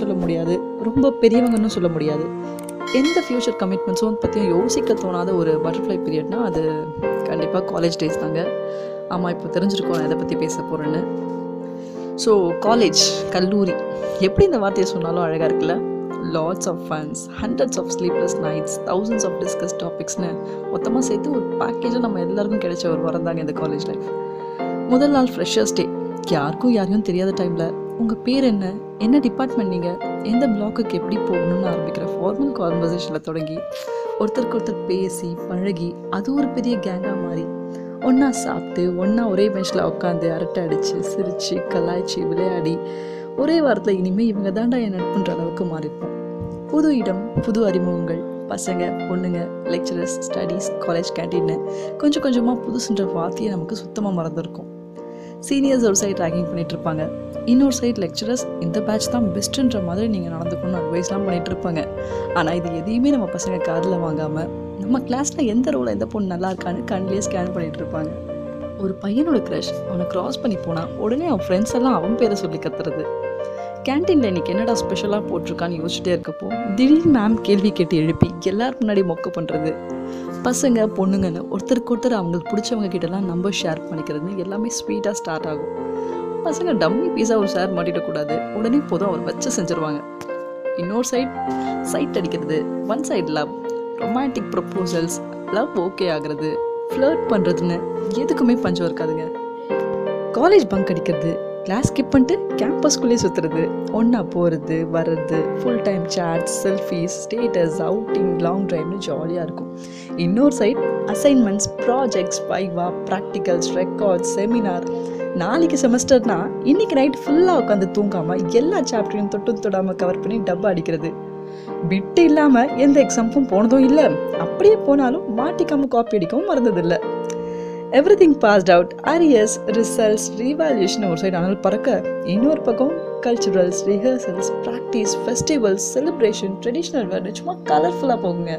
சொல்ல முடியாது. ரொம்ப பெரியவங்கன்னு சொல்ல முடியாது. எந்த ஃப்யூச்சர் கமிட்மெண்ட்ஸும் பற்றியும் யோசிக்க தோணாத ஒரு பட்டர்ஃப்ளை பீரியட்னா அது கண்டிப்பாக காலேஜ் டேஸ் தாங்க. ஆமாம் இப்போ தெரிஞ்சிருக்கோம் நான் எதை பற்றி பேச போகிறேன்னு ஸோ காலேஜ் கல்லூரி எப்படி இந்த வார்த்தையை சொன்னாலும் அழகாக இருக்குல்ல? Lots of funs hundreds of sleepless nights thousands of discuss டாபிக்ஸ்னு மொத்தமாக சேர்த்து ஒரு பேக்கேஜாக நம்ம எல்லாருக்கும் கிடைச்ச ஒரு வரம் தாங்க இந்த காலேஜ் லைஃப் முதல் நாள் ஃப்ரெஷர்ஸ் டே யாருக்கும் யாரையும் தெரியாத டைமில் உங்கள் பேர் என்ன? என்ன டிபார்ட்மெண்ட் நீங்கள் எந்த பிளாக்குக்கு எப்படி போகணும்னு ஆரம்பிக்கிற ஃபார்மல் கான்வர்சேஷனில் தொடங்கி ஒருத்தருக்கு ஒருத்தர் பேசி பழகி அது ஒரு பெரிய கேங்காக மாறி ஒன்றா சாப்பிட்டு ஒன்றா ஒரே பெஞ்சில் உட்காந்து அரட்டை அடித்து சிரித்து கலாய்ச்சி விளையாடி ஒரே வாரத்தில் இனிமேல் இவங்க தாண்டா என் நட்புன்ற அளவுக்கு மாறிப்போம். புது இடம் புது அறிமுகங்கள் பசங்க பொண்ணுங்க லெக்சரர்ஸ் ஸ்டடீஸ் காலேஜ் கேன்டீன்னு கொஞ்சம் கொஞ்சமாக புதுசுன்ற வார்த்தையை நமக்கு சுத்தமாக மறந்துருக்கும். சீனியர்ஸ் ஒரு சைட் ரேகிங் பண்ணிட்டு இருப்பாங்க. இன்னொரு சைடு லெக்சரர்ஸ் இந்த பேட்ச் தான் பெஸ்ட்டுன்ற மாதிரி நீங்கள் நடந்துக்கணும்னு அட்வைஸ்லாம் பண்ணிட்டு இருப்பாங்க. ஆனால் இது எதையுமே நம்ம பசங்க காதில் வாங்காமல் நம்ம கிளாஸில் எந்த ரோல் எந்த பொண்ணு நல்லா இருக்கான்னு கண்ணிலே ஸ்கேன் பண்ணிட்டு இருப்பாங்க. ஒரு பையனோட க்ரஷ் அவனை க்ராஸ் பண்ணி போனால் உடனே அவன் ஃப்ரெண்ட்ஸ் எல்லாம் அவன் பேரை சொல்லி கத்துறது. கேன்டீனில் இன்னைக்கு என்னடா ஸ்பெஷலாக போட்டிருக்கான்னு யோசிச்சுட்டே இருக்கப்போ திடீர்னு மேம் கேள்வி கேட்டு எழுப்பி எல்லாரும் முன்னாடி மொக்க பண்ணுறது பசங்க பொண்ணுங்கன்னு ஒருத்தருக்கு ஒருத்தர் அவங்களுக்கு பிடிச்சவங்க கிட்டலாம் நம்ம ஷேர் பண்ணிக்கிறதுன்னு எல்லாமே ஸ்வீட்டாக ஸ்டார்ட் ஆகும். பசங்க டம்மி பீஸாக ஒரு ஷேர் மாட்டிடக்கூடாது. உடனே போதும் அவர் வச்சு செஞ்சுருவாங்க. இன்னொரு சைட் சைட் அடிக்கிறது. One side love romantic proposals love okay ஆகிறது. ஃப்ளர்ட் பண்ணுறதுன்னு எதுக்குமே பஞ்சம் இருக்காதுங்க. காலேஜ் பங்க் அடிக்கிறது. கிளாஸ் ஸ்கிப் பண்ணிட்டு கேம்பஸ்குள்ளேயே சுற்றுறது ஒன்றா போகிறது வர்றது full time chats selfies status outing long ட்ரைவ்னு ஜாலியாக இருக்கும். இன்னொரு side assignments projects viva practicals records seminar நாளைக்கு செமஸ்டர்னா இன்னைக்கு நைட் ஃபுல்லாக உட்காந்து தூங்காமல் எல்லா சாப்டரையும் தொட்டும் தொடாமல் கவர் பண்ணி டப்பா அடிக்கிறது. பிட்டு இல்லாமல் எந்த எக்ஸாமுக்கும் போனதும் இல்லை. அப்படியே போனாலும் மாட்டிக்காமல் காப்பி அடிக்கவும் மறந்ததில்லை. Everything passed out arrears results revaluation ஒரு சைடு ஆனால் பறக்க இன்னொரு பக்கம் culturals rehearsals practice festivals celebration traditional wear சும்மா கலர்ஃபுல்லாக போகுங்க.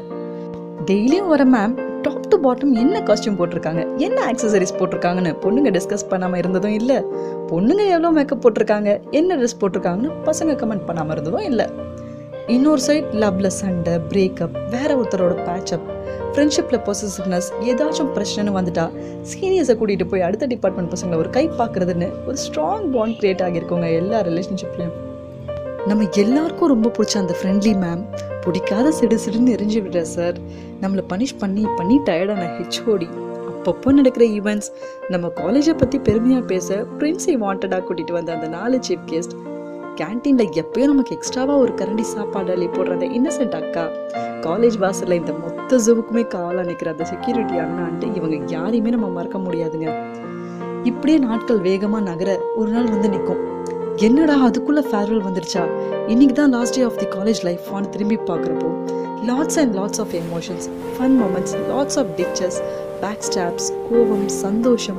டெய்லியும் வர மேம் டாப் டு பாட்டம் என்ன காஸ்டியூம் போட்டிருக்காங்க? என்ன ஆக்சசரிஸ் போட்டிருக்காங்கன்னு பொண்ணுங்க டிஸ்கஸ் பண்ணாமல் இருந்ததும் இல்லை. பொண்ணுங்க எவ்வளோ மேக்கப் போட்டிருக்காங்க? என்ன ட்ரெஸ் போட்டிருக்காங்கன்னு பசங்க கமெண்ட் பண்ணாமல் இருந்ததும் இல்லை. இன்னொரு சைட் லவ்ல சண்டை பிரேக்கப் வேற ஒருத்தரோட பேச்சப் ஃப்ரெண்ட்ஷிப்பில் பொசிசிவ்னஸ் ஏதாச்சும் பிரச்சனைன்னு வந்துட்டா சீனியர்ஸை கூட்டிகிட்டு போய் அடுத்த டிபார்ட்மெண்ட் பசங்களை ஒரு கை பார்க்குறதுன்னு ஒரு ஸ்ட்ராங் பாண்ட் க்ரியேட் ஆகியிருக்கோங்க எல்லா ரிலேஷன்ஷிப்லையும் நம்ம எல்லாருக்கும் ரொம்ப பிடிச்ச அந்த ஃப்ரெண்ட்லி மேம் பிடிக்காத சிடு சிடுன்னு எரிஞ்சு விடுற சார் நம்மளை பனிஷ் பண்ணி பண்ணி டயர்டான ஹெச்ஓடி அப்பப்போ நடக்கிற ஈவெண்ட்ஸ் நம்ம காலேஜை பற்றி பெருமையாக பேச பிரின்ஸை வாண்டடாக கூட்டிகிட்டு வந்த அந்த நாலு சீஃப் கெஸ்ட் கேன்டீனில் எப்பயும் நமக்கு எக்ஸ்ட்ராவாக ஒரு கரண்டி சாப்பாடு அள்ளி போடுறத இன்னசென்ட் அக்கா. காலேஜ் வாசலில் இந்த மொத்த ஜூவுக்குமே காவலாக நிற்கிற அந்த செக்யூரிட்டி அண்ணான்ட்டு இவங்க யாரையுமே நம்ம மறக்க முடியாதுங்க. இப்படியே நாட்கள் வேகமாக நகர ஒரு நாள் வந்து நிற்கும் என்னடா அதுக்குள்ளே ஃபேர்வெல் வந்துருச்சா? இன்னைக்கு தான் last day of the college life திரும்பி பார்க்குறப்போ lots and lots of emotions fun moments lots of ditches backstabs கோபம் சந்தோஷம்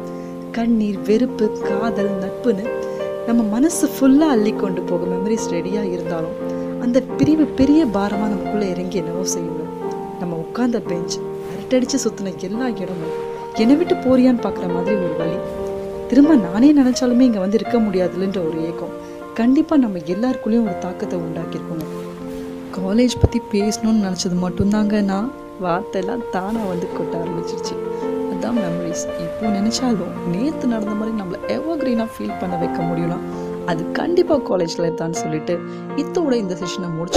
கண்ணீர் வெறுப்பு காதல் நட்புன்னு நம்ம மனசு ஃபுல்லாக அள்ளி கொண்டு போக மெமரிஸ் ரெடியாக இருந்தாலும் அந்த பிரிவு பெரிய பாரமாக நமக்குள்ளே இறங்கி என்னவோ செய்யுங்க. நம்ம உட்கார்ந்த பெஞ்ச் அரட்டடிச்சு சுற்றின எல்லா இடமும் என்னை விட்டு போறியான்னு பார்க்குற மாதிரி ஒரு வழி. திரும்ப நானே நினச்சாலுமே இங்கே வந்து இருக்க முடியாதுலன்ற ஒரு ஏக்கம். கண்டிப்பாக நம்ம எல்லாருக்குள்ளேயும் ஒரு தாக்கத்தை உண்டாக்கியிருக்கணும் காலேஜ் பற்றி பேசணும்னு நினச்சது மட்டும்தாங்க நான். வார்த்தையெல்லாம் தானாக வந்து கொட்ட ஆரம்பிச்சிருச்சு. தான் மெமரிஸ் இப்போ நினச்சாலும் நேற்று நடந்த மாதிரி நம்மளை எவர் க்ரீனாக ஃபீல் பண்ண வைக்க முடியும்னா அது கண்டிப்பாக காலேஜில் தான் சொல்லிட்டு இத்தோட இந்த செஷனை முடிச்சு